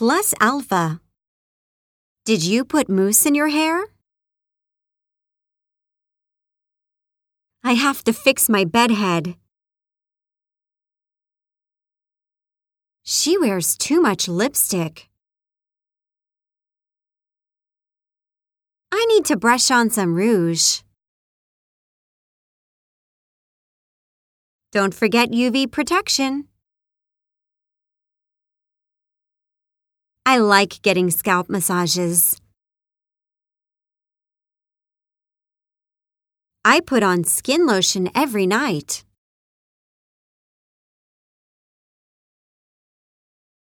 plus alpha. Did you put mousse in your hair? I have to fix my bedhead. She wears too much lipstick. I need to brush on some rouge. Don't forget UV protection. I like getting scalp massages. I put on skin lotion every night.